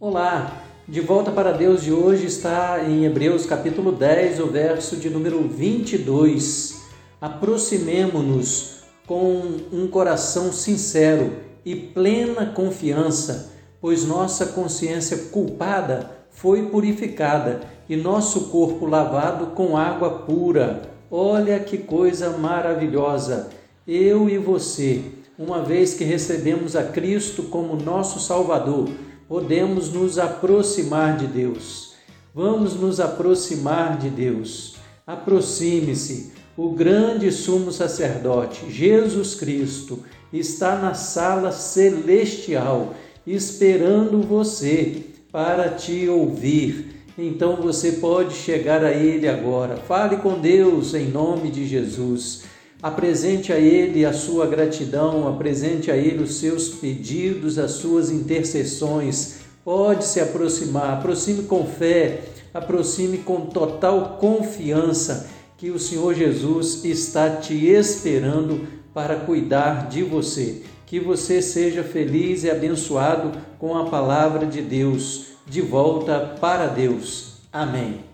Olá, de volta para Deus de hoje está em Hebreus capítulo 10, o verso de número 22. Aproximemo-nos com um coração sincero e plena confiança, pois nossa consciência culpada foi purificada e nosso corpo lavado com água pura. Olha que coisa maravilhosa! Eu e você, uma vez que recebemos a Cristo como nosso Salvador, podemos nos aproximar de Deus. Vamos nos aproximar de Deus. Aproxime-se. O grande sumo sacerdote, Jesus Cristo, está na sala celestial, esperando você para te ouvir. Então você pode chegar a Ele agora. Fale com Deus em nome de Jesus. Apresente a Ele a sua gratidão, apresente a Ele os seus pedidos, as suas intercessões. Pode se aproximar, aproxime com fé, aproxime com total confiança que o Senhor Jesus está te esperando para cuidar de você. Que você seja feliz e abençoado com a palavra de Deus. De volta para Deus. Amém.